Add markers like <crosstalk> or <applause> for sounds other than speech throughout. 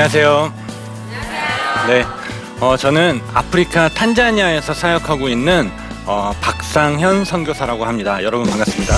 안녕하세요. 네, 어, 저는 아프리카 탄자니아에서 사역하고 있는 어, 박상현 선교사라고 합니다. 여러분 반갑습니다.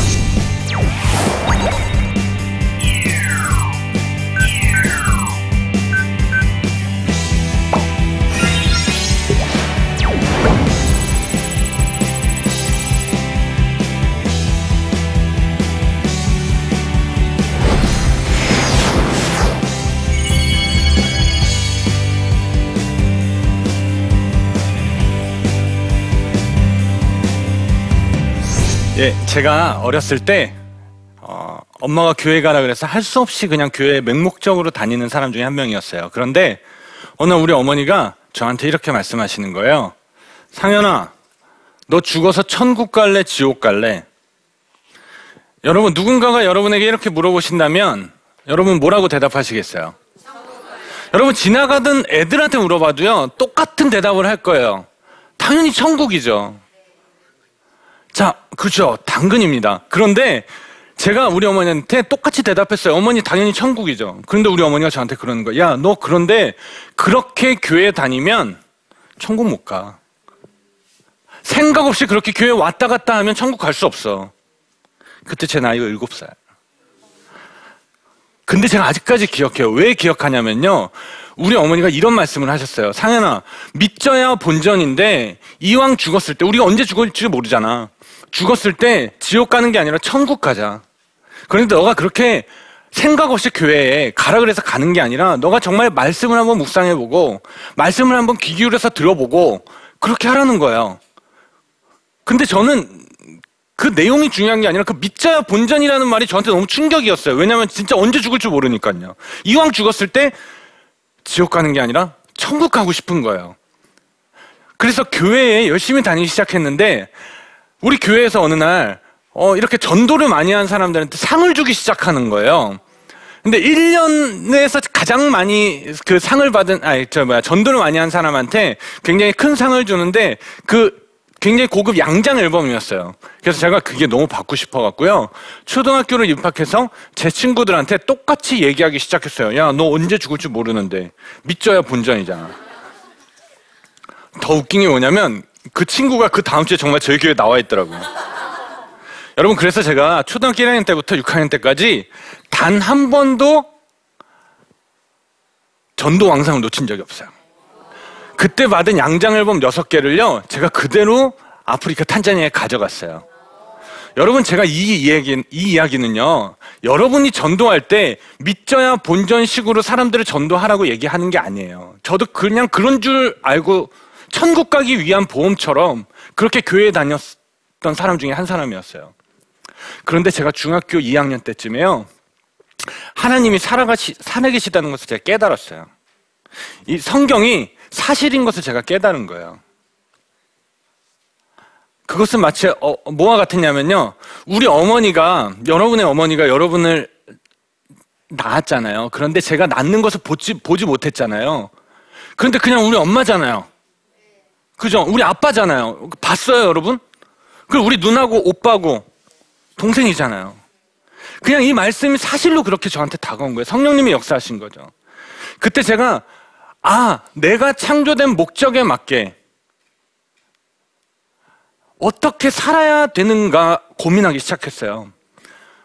예, 제가 어렸을 때 어, 엄마가 교회 가라 그래서 할 수 없이 그냥 교회에 맹목적으로 다니는 사람 중에 한 명이었어요. 그런데 어느 우리 어머니가 저한테 이렇게 말씀하시는 거예요. 상현아, 너 죽어서 천국 갈래, 지옥 갈래? 여러분 누군가가 여러분에게 이렇게 물어보신다면 여러분 뭐라고 대답하시겠어요? 여러분 지나가던 애들한테 물어봐도요 똑같은 대답을 할 거예요. 당연히 천국이죠. 자, 그죠. 당근입니다. 그런데 제가 우리 어머니한테 똑같이 대답했어요. 어머니 당연히 천국이죠. 그런데 우리 어머니가 저한테 그러는 거야. 야, 너 그런데 그렇게 교회 다니면 천국 못 가. 생각 없이 그렇게 교회 왔다 갔다 하면 천국 갈 수 없어. 그때 제 나이가 일곱 살. 근데 제가 아직까지 기억해요. 왜 기억하냐면요. 우리 어머니가 이런 말씀을 하셨어요. 상현아, 믿져야 본전인데 이왕 죽었을 때 우리가 언제 죽을지 모르잖아. 죽었을 때 지옥 가는 게 아니라 천국 가자. 그런데 너가 그렇게 생각 없이 교회에 가라 그래서 가는 게 아니라 너가 정말 말씀을 한번 묵상해 보고 말씀을 한번 귀 기울여서 들어보고 그렇게 하라는 거예요. 근데 저는 그 내용이 중요한 게 아니라 그 믿자야 본전이라는 말이 저한테 너무 충격이었어요. 왜냐하면 진짜 언제 죽을 줄 모르니까요. 이왕 죽었을 때 지옥 가는 게 아니라 천국 가고 싶은 거예요. 그래서 교회에 열심히 다니기 시작했는데 우리 교회에서 어느 날 어, 이렇게 전도를 많이 한 사람들한테 상을 주기 시작하는 거예요. 근데 1년에서 가장 많이 그 상을 받은, 아니, 저 뭐야, 전도를 많이 한 사람한테 굉장히 큰 상을 주는데 그 굉장히 고급 양장 앨범이었어요. 그래서 제가 그게 너무 받고 싶어갖고요. 초등학교를 입학해서 제 친구들한테 똑같이 얘기하기 시작했어요. 야, 너 언제 죽을 줄 모르는데. 믿져야 본전이잖아. 더 웃긴 게 뭐냐면 그 친구가 그 다음 주에 정말 저희 교회에 나와 있더라고요. <laughs> 여러분, 그래서 제가 초등학교 1학년 때부터 6학년 때까지 단 한 번도 전도 왕상을 놓친 적이 없어요. 그때 받은 양장 앨범 6개를요, 제가 그대로 아프리카 탄자니아에 가져갔어요. 여러분, 제가 이 이야기, 이 이야기는요, 여러분이 전도할 때 믿져야 본전식으로 사람들을 전도하라고 얘기하는 게 아니에요. 저도 그냥 그런 줄 알고 천국 가기 위한 보험처럼 그렇게 교회에 다녔던 사람 중에 한 사람이었어요. 그런데 제가 중학교 2학년 때쯤에요. 하나님이 살아가시, 살아계시다는 것을 제가 깨달았어요. 이 성경이 사실인 것을 제가 깨달은 거예요. 그것은 마치 어, 뭐와 같았냐면요. 우리 어머니가 여러분의 어머니가 여러분을 낳았잖아요. 그런데 제가 낳는 것을 보지, 보지 못했잖아요. 그런데 그냥 우리 엄마잖아요. 그죠? 우리 아빠잖아요. 봤어요, 여러분? 그리고 우리 누나고 오빠고 동생이잖아요. 그냥 이 말씀이 사실로 그렇게 저한테 다가온 거예요. 성령님이 역사하신 거죠. 그때 제가 아, 내가 창조된 목적에 맞게 어떻게 살아야 되는가 고민하기 시작했어요.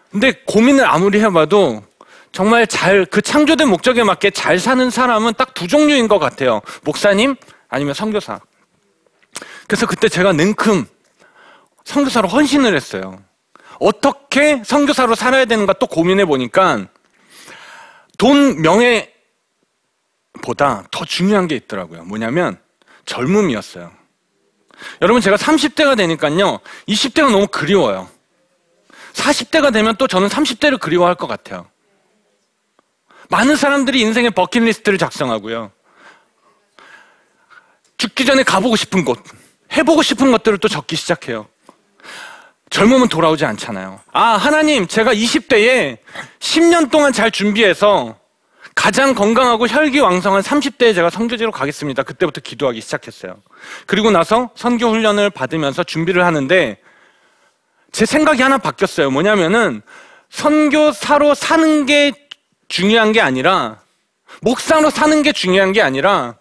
근데 고민을 아무리 해봐도 정말 잘, 그 창조된 목적에 맞게 잘 사는 사람은 딱 두 종류인 것 같아요. 목사님 아니면 선교사. 그래서 그때 제가 능큼 선교사로 헌신을 했어요. 어떻게 선교사로 살아야 되는가 또 고민해 보니까 돈, 명예, 보다 더 중요한 게 있더라고요. 뭐냐면 젊음이었어요. 여러분 제가 30대가 되니까요. 20대가 너무 그리워요. 40대가 되면 또 저는 30대를 그리워할 것 같아요. 많은 사람들이 인생의 버킷리스트를 작성하고요. 죽기 전에 가보고 싶은 곳, 해보고 싶은 것들을 또 적기 시작해요. 젊음은 돌아오지 않잖아요. 아, 하나님, 제가 20대에 10년 동안 잘 준비해서 가장 건강하고 혈기왕성한 30대에 제가 성교지로 가겠습니다. 그때부터 기도하기 시작했어요. 그리고 나서 선교 훈련을 받으면서 준비를 하는데 제 생각이 하나 바뀌었어요. 뭐냐면은 선교사로 사는 게 중요한 게 아니라 목사로 사는 게 중요한 게 아니라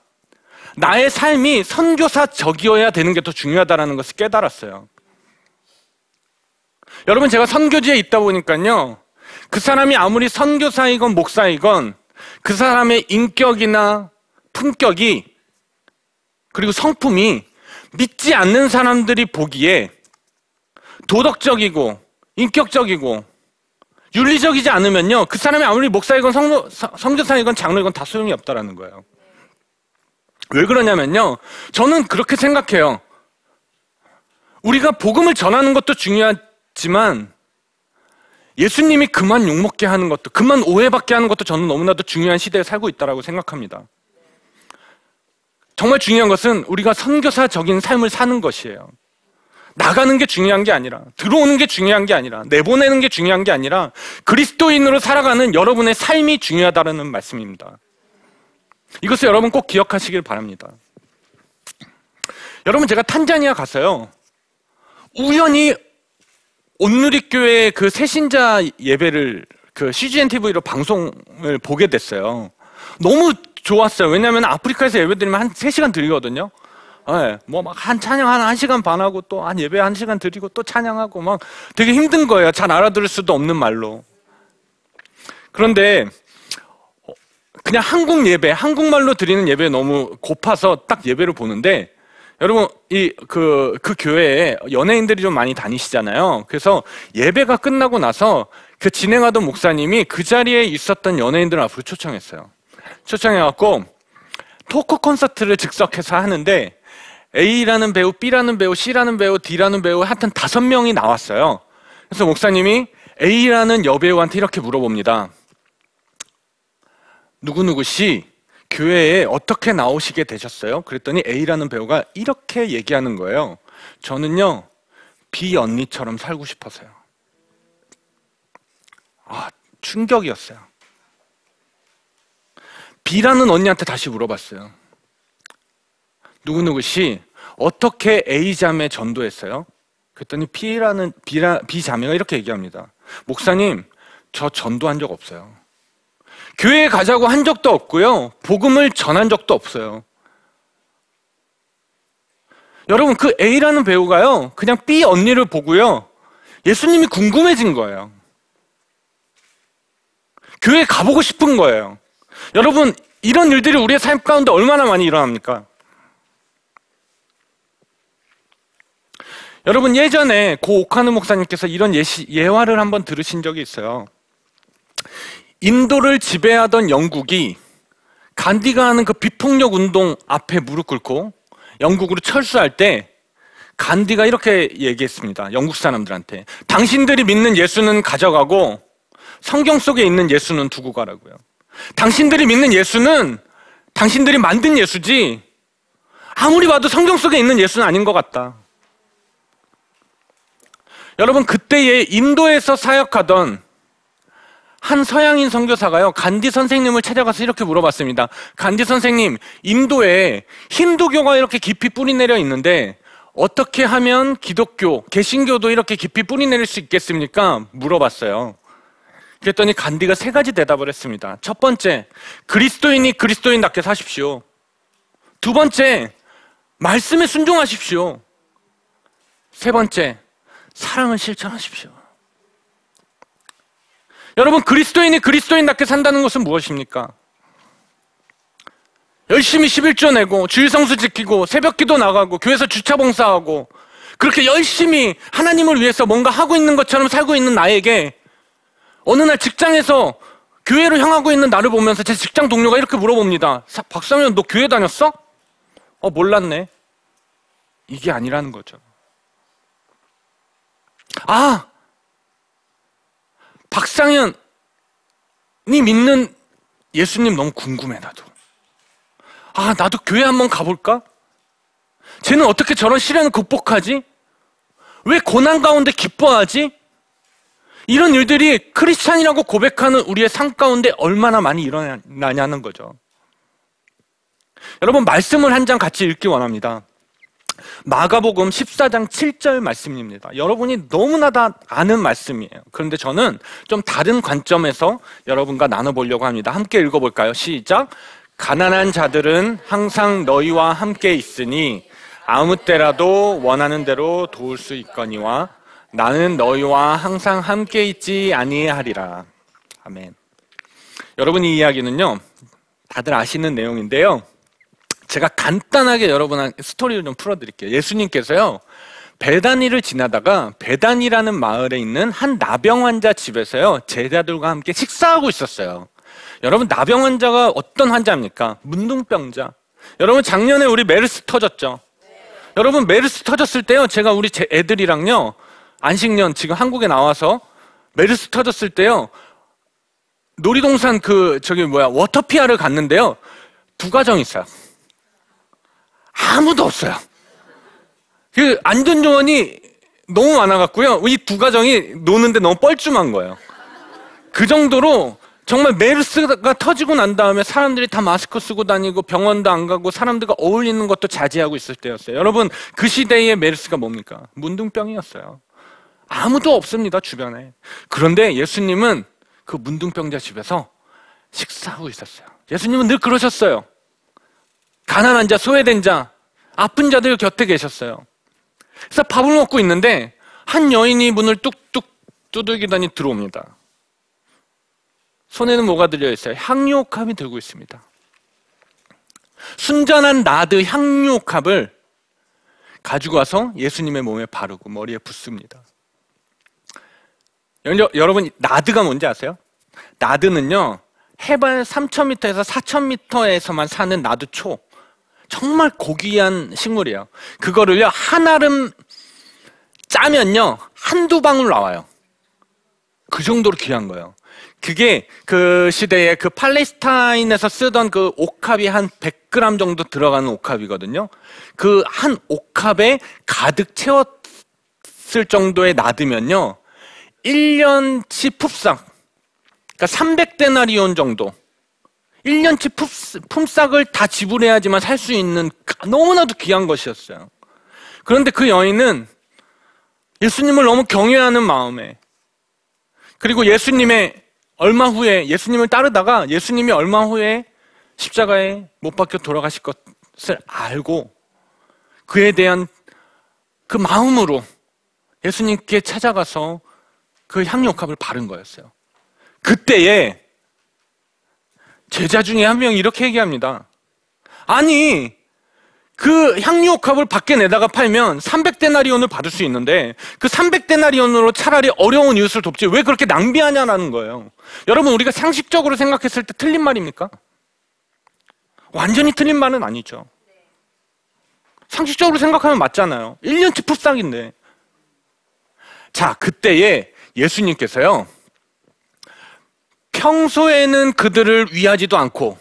나의 삶이 선교사적이어야 되는 게 더 중요하다는 것을 깨달았어요. 여러분 제가 선교지에 있다 보니까요. 그 사람이 아무리 선교사이건 목사이건 그 사람의 인격이나 품격이 그리고 성품이 믿지 않는 사람들이 보기에 도덕적이고 인격적이고 윤리적이지 않으면요 그 사람이 아무리 목사이건 성, 성교사이건 장로이건 다 소용이 없다라는 거예요. 왜 그러냐면요 저는 그렇게 생각해요. 우리가 복음을 전하는 것도 중요하지만 예수님이 그만 욕먹게 하는 것도 그만 오해받게 하는 것도 저는 너무나도 중요한 시대에 살고 있다고 생각합니다. 정말 중요한 것은 우리가 선교사적인 삶을 사는 것이에요. 나가는 게 중요한 게 아니라, 들어오는 게 중요한 게 아니라, 내보내는 게 중요한 게 아니라, 그리스도인으로 살아가는 여러분의 삶이 중요하다는 말씀입니다. 이것을 여러분 꼭 기억하시길 바랍니다. 여러분, 제가 탄자니아 갔어요. 우연히 온누리교회 그 새신자 예배를 그 CGN TV로 방송을 보게 됐어요. 너무 좋았어요. 왜냐하면 아프리카에서 예배 드리면 한 3시간 드리거든요. 네, 뭐막 한 찬양 한 1시간 반하고 또 한 예배 1시간 드리고 또 찬양하고 막 되게 힘든 거예요. 잘 알아들을 수도 없는 말로. 그런데 어, 그냥 한국 예배, 한국말로 드리는 예배 너무 고파서 딱 예배를 보는데 여러분 이 그그 그 교회에 연예인들이 좀 많이 다니시잖아요. 그래서 예배가 끝나고 나서 그 진행하던 목사님이 그 자리에 있었던 연예인들 앞으로 초청했어요. 초청해 갖고 토크 콘서트를 즉석해서 하는데 A라는 배우, B라는 배우, C라는 배우, D라는 배우 하여튼 다섯 명이 나왔어요. 그래서 목사님이 A라는 여배우한테 이렇게 물어봅니다. 누구누구 씨, 교회에 어떻게 나오시게 되셨어요? 그랬더니 A라는 배우가 이렇게 얘기하는 거예요. 저는요, B 언니처럼 살고 싶어서요. 아, 충격이었어요. B라는 언니한테 다시 물어봤어요. 누구누구 씨, 어떻게 A 자매 전도했어요? 그랬더니 B라는, B라, B 자매가 이렇게 얘기합니다. 목사님, 저 전도한 적 없어요. 교회에 가자고 한 적도 없고요. 복음을 전한 적도 없어요. 여러분, 그 A라는 배우가요, 그냥 B 언니를 보고요, 예수님이 궁금해진 거예요. 교회에 가보고 싶은 거예요. 여러분, 이런 일들이 우리의 삶 가운데 얼마나 많이 일어납니까? 여러분, 예전에 고 오카누 목사님께서 이런 예시, 예화를 한번 들으신 적이 있어요. 인도를 지배하던 영국이 간디가 하는 그 비폭력 운동 앞에 무릎 꿇고 영국으로 철수할 때 간디가 이렇게 얘기했습니다. 영국 사람들한테. 당신들이 믿는 예수는 가져가고 성경 속에 있는 예수는 두고 가라고요. 당신들이 믿는 예수는 당신들이 만든 예수지 아무리 봐도 성경 속에 있는 예수는 아닌 것 같다. 여러분 그때에 인도에서 사역하던 한 서양인 선교사가요 간디 선생님을 찾아가서 이렇게 물어봤습니다. 간디 선생님, 인도에 힌두교가 이렇게 깊이 뿌리내려 있는데 어떻게 하면 기독교, 개신교도 이렇게 깊이 뿌리내릴 수 있겠습니까? 물어봤어요. 그랬더니 간디가 세 가지 대답을 했습니다. 첫 번째, 그리스도인이 그리스도인답게 사십시오. 두 번째, 말씀에 순종하십시오. 세 번째, 사랑을 실천하십시오. 여러분, 그리스도인이 그리스도인답게 산다는 것은 무엇입니까? 열심히 11조 내고, 주일 성수 지키고, 새벽 기도 나가고, 교회에서 주차 봉사하고, 그렇게 열심히 하나님을 위해서 뭔가 하고 있는 것처럼 살고 있는 나에게 어느 날 직장에서 교회로 향하고 있는 나를 보면서 제 직장 동료가 이렇게 물어봅니다. 박사면 너 교회 다녔어? 어, 몰랐네. 이게 아니라는 거죠. 아! 박상현이 믿는 예수님 너무 궁금해, 나도. 아, 나도 교회 한번 가볼까? 쟤는 어떻게 저런 시련을 극복하지? 왜 고난 가운데 기뻐하지? 이런 일들이 크리스찬이라고 고백하는 우리의 삶 가운데 얼마나 많이 일어나냐는 거죠. 여러분, 말씀을 한 장 같이 읽기 원합니다. 마가복음 14장 7절 말씀입니다. 여러분이 너무나 다 아는 말씀이에요. 그런데 저는 좀 다른 관점에서 여러분과 나눠보려고 합니다. 함께 읽어볼까요? 시작. 가난한 자들은 항상 너희와 함께 있으니 아무 때라도 원하는 대로 도울 수 있거니와 나는 너희와 항상 함께 있지 아니하리라. 아멘. 여러분 이 이야기는요. 다들 아시는 내용인데요. 제가 간단하게 여러분한테 스토리를 좀 풀어드릴게요. 예수님께서요, 배단위를 지나다가 배단이라는 마을에 있는 한 나병 환자 집에서요, 제자들과 함께 식사하고 있었어요. 여러분, 나병 환자가 어떤 환자입니까? 문둥병자. 여러분, 작년에 우리 메르스 터졌죠? 여러분, 메르스 터졌을 때요, 제가 우리 제 애들이랑요, 안식년 지금 한국에 나와서 메르스 터졌을 때요, 놀이동산 그, 저기 뭐야, 워터피아를 갔는데요, 두 가정 있어요. 아무도 없어요. 그 안전 요원이 너무 많아갖고요. 이 두 가정이 노는데 너무 뻘쭘한 거예요. 그 정도로 정말 메르스가 터지고 난 다음에 사람들이 다 마스크 쓰고 다니고 병원도 안 가고 사람들과 어울리는 것도 자제하고 있을 때였어요. 여러분, 그 시대의 메르스가 뭡니까? 문둥병이었어요. 아무도 없습니다, 주변에. 그런데 예수님은 그 문둥병자 집에서 식사하고 있었어요. 예수님은 늘 그러셨어요. 가난한 자, 소외된 자, 아픈 자들 곁에 계셨어요. 그래서 밥을 먹고 있는데 한 여인이 문을 뚝뚝 두들기더니 들어옵니다. 손에는 뭐가 들려 있어요? 향유옥합이 들고 있습니다. 순전한 나드 향유옥합을 가지고 와서 예수님의 몸에 바르고 머리에 붓습니다. 여러분 나드가 뭔지 아세요? 나드는요 해발 3,000m에서 4,000m에서만 사는 나드초 정말 고귀한 식물이에요. 그거를요, 한알음 짜면요, 한두 방울 나와요. 그 정도로 귀한 거예요. 그게 그 시대에 그 팔레스타인에서 쓰던 그 옥합이 한 100g 정도 들어가는 옥합이거든요. 그 한 옥합에 가득 채웠을 정도에 놔두면요. 1년치 풋삭, 그러니까 300데나리온 정도. 1년치 품삯을 다 지불해야지만 살 수 있는 너무나도 귀한 것이었어요. 그런데 그 여인은 예수님을 너무 경외하는 마음에 그리고 예수님의 얼마 후에 예수님을 따르다가 예수님이 얼마 후에 십자가에 못 박혀 돌아가실 것을 알고 그에 대한 그 마음으로 예수님께 찾아가서 그 향유옥합을 바른 거였어요. 그때에 제자 중에 한 명이 이렇게 얘기합니다. 아니, 그 향유옥합을 밖에 내다가 팔면 300데나리온을 받을 수 있는데 그 300데나리온으로 차라리 어려운 이웃을 돕지 왜 그렇게 낭비하냐라는 거예요. 여러분 우리가 상식적으로 생각했을 때 틀린 말입니까? 완전히 틀린 말은 아니죠. 상식적으로 생각하면 맞잖아요. 1년치 풋상인데. 자, 그때에 예수님께서요. 평소에는 그들을 위하지도 않고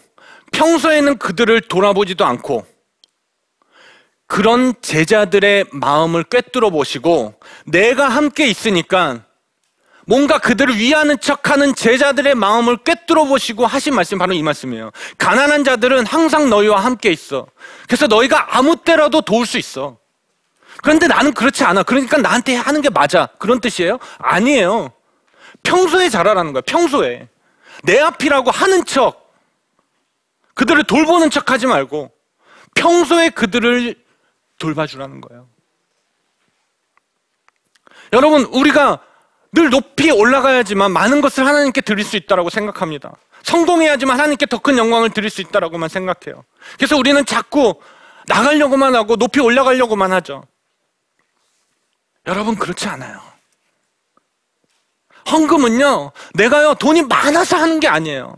평소에는 그들을 돌아보지도 않고 그런 제자들의 마음을 꿰뚫어 보시고 내가 함께 있으니까 뭔가 그들을 위하는 척하는 제자들의 마음을 꿰뚫어 보시고 하신 말씀 바로 이 말씀이에요. 가난한 자들은 항상 너희와 함께 있어. 그래서 너희가 아무 때라도 도울 수 있어. 그런데 나는 그렇지 않아. 그러니까 나한테 하는 게 맞아. 그런 뜻이에요? 아니에요. 평소에 잘하라는 거야. 평소에. 내 앞이라고 하는 척, 그들을 돌보는 척 하지 말고 평소에 그들을 돌봐주라는 거예요. 여러분, 우리가 늘 높이 올라가야지만 많은 것을 하나님께 드릴 수 있다고 생각합니다. 성공해야지만 하나님께 더 큰 영광을 드릴 수 있다고만 생각해요. 그래서 우리는 자꾸 나가려고만 하고 높이 올라가려고만 하죠. 여러분, 그렇지 않아요. 헌금은요, 내가요, 돈이 많아서 하는 게 아니에요.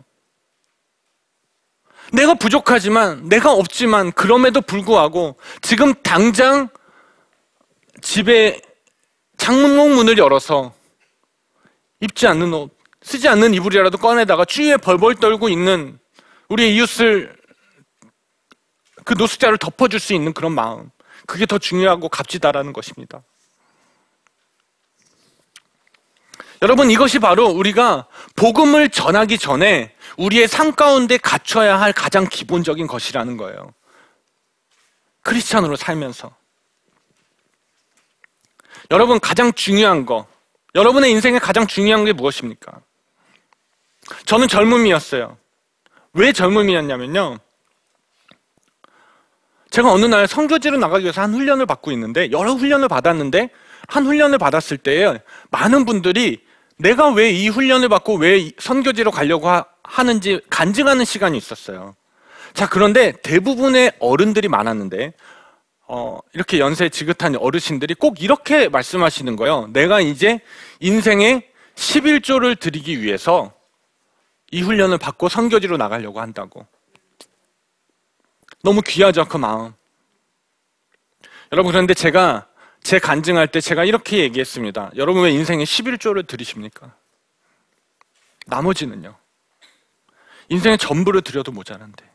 내가 부족하지만, 내가 없지만, 그럼에도 불구하고, 지금 당장 집에 창문 문을 열어서 입지 않는 옷, 쓰지 않는 이불이라도 꺼내다가 추위에 벌벌 떨고 있는 우리의 이웃을 그 노숙자를 덮어줄 수 있는 그런 마음. 그게 더 중요하고 값지다라는 것입니다. 여러분 이것이 바로 우리가 복음을 전하기 전에 우리의 삶 가운데 갖춰야 할 가장 기본적인 것이라는 거예요. 크리스찬으로 살면서 여러분 가장 중요한 거, 여러분의 인생에 가장 중요한 게 무엇입니까? 저는 젊음이었어요. 왜 젊음이었냐면요. 제가 어느 날 성교지로 나가기 위해서 한 훈련을 받고 있는데 여러 훈련을 받았는데 한 훈련을 받았을 때에 많은 분들이 내가 왜 이 훈련을 받고 왜 선교지로 가려고 하, 하는지 간증하는 시간이 있었어요. 자, 그런데 대부분의 어른들이 많았는데 어, 이렇게 연세 지긋한 어르신들이 꼭 이렇게 말씀하시는 거예요. 내가 이제 인생에 11조를 드리기 위해서 이 훈련을 받고 선교지로 나가려고 한다고. 너무 귀하죠, 그 마음. 여러분, 그런데 제가 제 간증할 때 제가 이렇게 얘기했습니다. 여러분 왜 인생에 11조를 들이십니까? 나머지는요. 인생의 전부를 들여도 모자란데.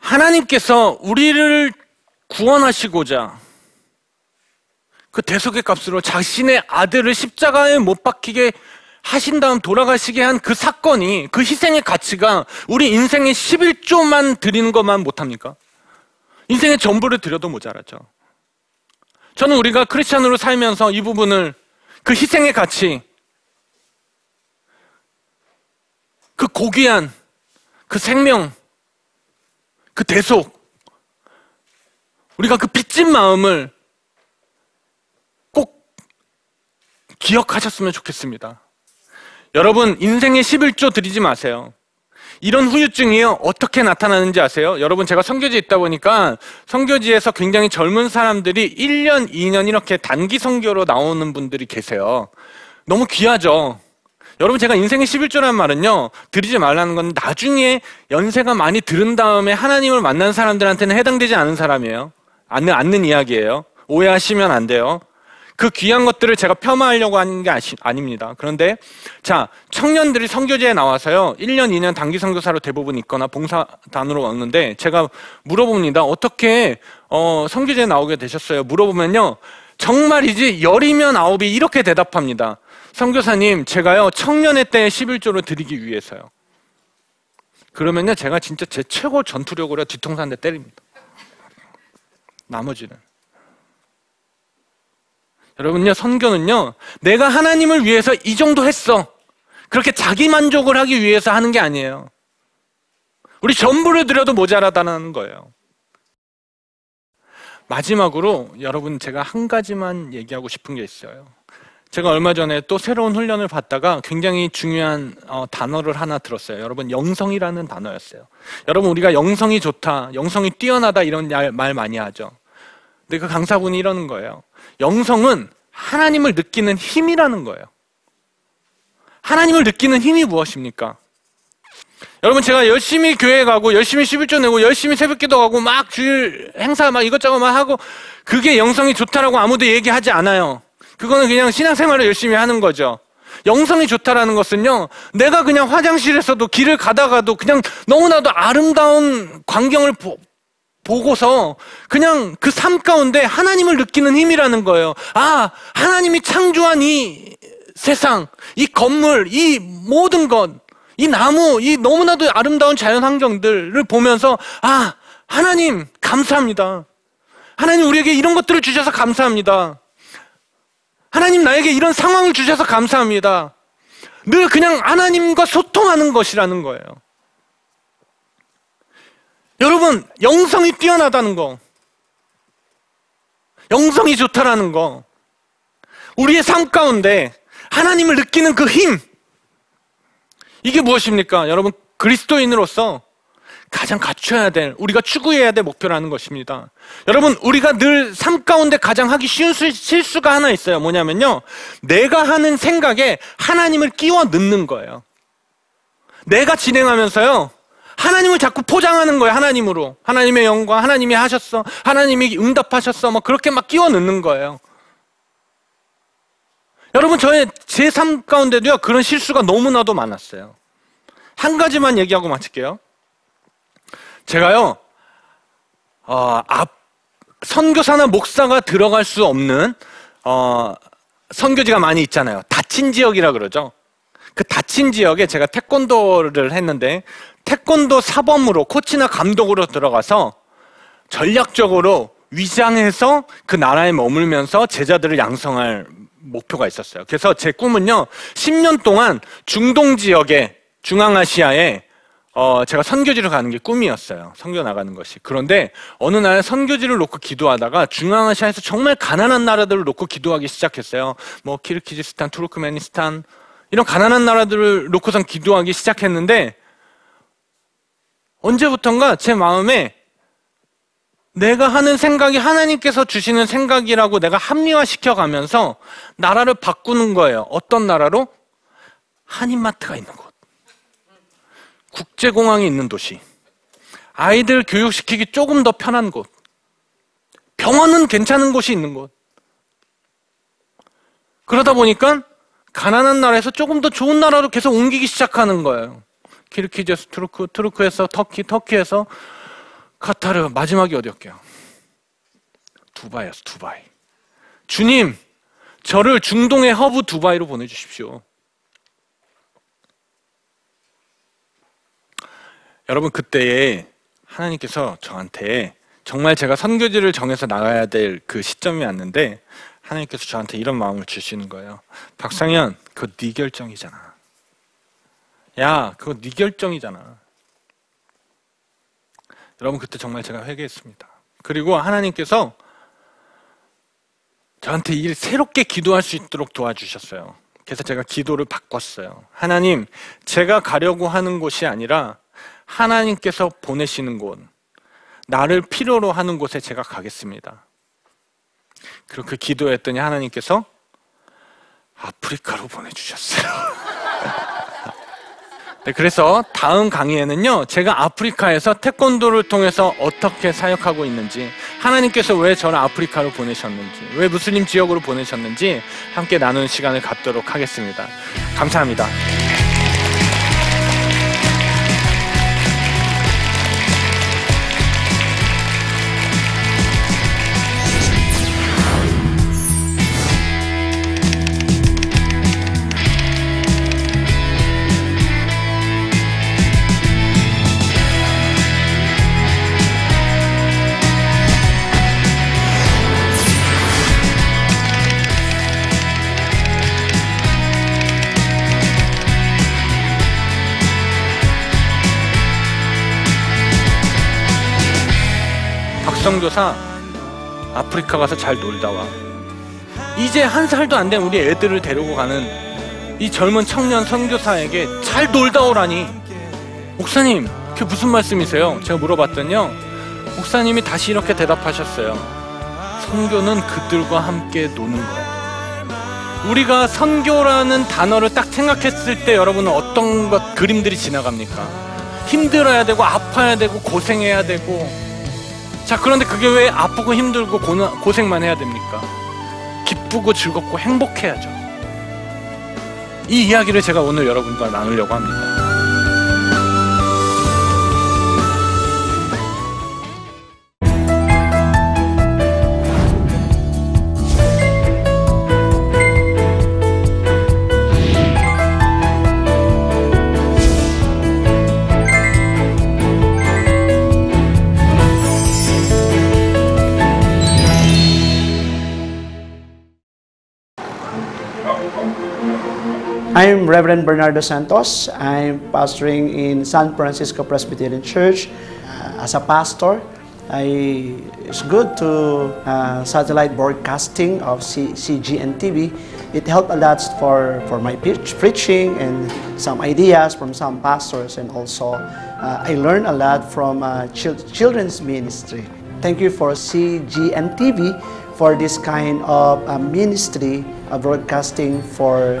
하나님께서 우리를 구원하시고자 그 대속의 값으로 자신의 아들을 십자가에 못 박히게 하신 다음 돌아가시게 한 그 사건이 그 희생의 가치가 우리 인생의 11조만 드리는 것만 못합니까? 인생의 전부를 드려도 모자라죠. 저는 우리가 크리스찬으로 살면서 이 부분을 그 희생의 가치, 그 고귀한 그 생명, 그 대속, 우리가 그 빚진 마음을 꼭 기억하셨으면 좋겠습니다. 여러분, 인생의 11조 드리지 마세요. 이런 후유증이요 어떻게 나타나는지 아세요? 여러분 제가 성교지에 있다 보니까 성교지에서 굉장히 젊은 사람들이 1년, 2년 이렇게 단기 성교로 나오는 분들이 계세요. 너무 귀하죠. 여러분 제가 인생의 11조라는 말은요 드리지 말라는 건 나중에 연세가 많이 들은 다음에 하나님을 만난 사람들한테는 해당되지 않은 사람이에요. 않는 이야기예요. 오해하시면 안 돼요. 그 귀한 것들을 제가 폄하하려고 하는 게 아니, 닙니다. 그런데 자 청년들이 성교제에 나와서요 1년 2년 단기 선교사로 대부분 있거나 봉사단으로 왔는데 제가 물어봅니다. 어떻게 어, 성교제에 나오게 되셨어요? 물어보면요 정말이지 열이면 아홉이 이렇게 대답합니다. 선교사님 제가요 청년의 때 11조를 드리기 위해서요. 그러면요 제가 진짜 제 최고 전투력으로 뒤통수 한 대 때립니다. 나머지는 여러분요, 선교는요, 내가 하나님을 위해서 이 정도 했어. 그렇게 자기 만족을 하기 위해서 하는 게 아니에요. 우리 전부를 드려도 모자라다는 거예요. 마지막으로 여러분 제가 한 가지만 얘기하고 싶은 게 있어요. 제가 얼마 전에 또 새로운 훈련을 받다가 굉장히 중요한 어, 단어를 하나 들었어요. 여러분 영성이라는 단어였어요. 여러분 우리가 영성이 좋다, 영성이 뛰어나다 이런 말 많이 하죠. 근데 그 강사분이 이러는 거예요. 영성은 하나님을 느끼는 힘이라는 거예요. 하나님을 느끼는 힘이 무엇입니까? 여러분 제가 열심히 교회 가고 열심히 11조 내고 열심히 새벽기도 가고 막 주일 행사 막 이것저것 막 하고 그게 영성이 좋다라고 아무도 얘기하지 않아요. 그거는 그냥 신앙생활을 열심히 하는 거죠. 영성이 좋다라는 것은요, 내가 그냥 화장실에서도 길을 가다가도 그냥 너무나도 아름다운 광경을 보, 보고서 그냥 그 삶 가운데 하나님을 느끼는 힘이라는 거예요. 아, 하나님이 창조한 이 세상, 이 건물, 이 모든 것, 이 나무, 이 너무나도 아름다운 자연 환경들을 보면서 아, 하나님 감사합니다. 하나님 우리에게 이런 것들을 주셔서 감사합니다. 하나님 나에게 이런 상황을 주셔서 감사합니다. 늘 그냥 하나님과 소통하는 것이라는 거예요. 여러분, 영성이 뛰어나다는 거. 영성이 좋다라는 거. 우리의 삶 가운데 하나님을 느끼는 그 힘. 이게 무엇입니까? 여러분, 그리스도인으로서 가장 갖춰야 될, 우리가 추구해야 될 목표라는 것입니다. 여러분, 우리가 늘 삶 가운데 가장 하기 쉬운 실수가 하나 있어요. 뭐냐면요. 내가 하는 생각에 하나님을 끼워 넣는 거예요. 내가 진행하면서요. 하나님을 자꾸 포장하는 거예요. 하나님으로. 하나님의 영광, 하나님이 하셨어. 하나님이 응답하셨어. 뭐 그렇게 막 끼워 넣는 거예요. 여러분, 저의 제 삶 가운데도요, 그런 실수가 너무나도 많았어요. 한 가지만 얘기하고 마칠게요. 제가요, 어, 앞, 선교사나 목사가 들어갈 수 없는, 어, 선교지가 많이 있잖아요. 다친 지역이라 그러죠. 그 다친 지역에 제가 태권도를 했는데 태권도 사범으로 코치나 감독으로 들어가서 전략적으로 위장해서 그 나라에 머물면서 제자들을 양성할 목표가 있었어요. 그래서 제 꿈은요, 10년 동안 중동 지역에, 중앙아시아에 어, 제가 선교지를 가는 게 꿈이었어요. 선교 나가는 것이. 그런데 어느 날 선교지를 놓고 기도하다가 중앙아시아에서 정말 가난한 나라들을 놓고 기도하기 시작했어요. 뭐 키르키즈스탄, 투르크메니스탄 이런 가난한 나라들을 놓고선 기도하기 시작했는데 언제부턴가 제 마음에 내가 하는 생각이 하나님께서 주시는 생각이라고 내가 합리화시켜 가면서 나라를 바꾸는 거예요. 어떤 나라로? 한인마트가 있는 곳. 국제공항이 있는 도시. 아이들 교육시키기 조금 더 편한 곳. 병원은 괜찮은 곳이 있는 곳. 그러다 보니까 가난한 나라에서 조금 더 좋은 나라로 계속 옮기기 시작하는 거예요. 키르기스, 투르크, 투르크에서 터키, 터키에서 카타르, 마지막이 어디였게요? 두바이였어, 두바이. 주님, 저를 중동의 허브 두바이로 보내주십시오. 여러분, 그때에 하나님께서 저한테 정말 제가 선교지를 정해서 나가야 될 그 시점이 왔는데 하나님께서 저한테 이런 마음을 주시는 거예요. 박상현, 그거 네 결정이잖아. 야, 그거 네 결정이잖아. 여러분 그때 정말 제가 회개했습니다. 그리고 하나님께서 저한테 일 새롭게 기도할 수 있도록 도와주셨어요. 그래서 제가 기도를 바꿨어요. 하나님, 제가 가려고 하는 곳이 아니라 하나님께서 보내시는 곳, 나를 필요로 하는 곳에 제가 가겠습니다. 그렇게 기도했더니 하나님께서 아프리카로 보내주셨어요. <laughs> 네, 그래서 다음 강의에는요, 제가 아프리카에서 태권도를 통해서 어떻게 사역하고 있는지, 하나님께서 왜 저를 아프리카로 보내셨는지, 왜 무슬림 지역으로 보내셨는지 함께 나누는 시간을 갖도록 하겠습니다. 감사합니다. 국정조사 아프리카 가서 잘 놀다 와. 이제 한 살도 안 된 우리 애들을 데리고 가는 이 젊은 청년 선교사에게 잘 놀다 오라니. 목사님, 그게 무슨 말씀이세요? 제가 물어봤더니요. 목사님이 다시 이렇게 대답하셨어요. 선교는 그들과 함께 노는 거예요. 우리가 선교라는 단어를 딱 생각했을 때 여러분은 어떤 것 그림들이 지나갑니까? 힘들어야 되고 아파야 되고 고생해야 되고 자, 그런데 그게 왜 아프고 힘들고 고생만 해야 됩니까? 기쁘고 즐겁고 행복해야죠. 이 이야기를 제가 오늘 여러분과 나누려고 합니다. I'm Reverend Bernardo Santos. I'm pastoring in San Francisco Presbyterian Church. Uh, as a pastor, I, it's good to uh, satellite broadcasting of C, CGN TV. It helped a lot for, for my preach, preaching and some ideas from some pastors, and also uh, I learned a lot from uh, chil- children's ministry. Thank you for CGN TV for this kind of uh, ministry broadcasting for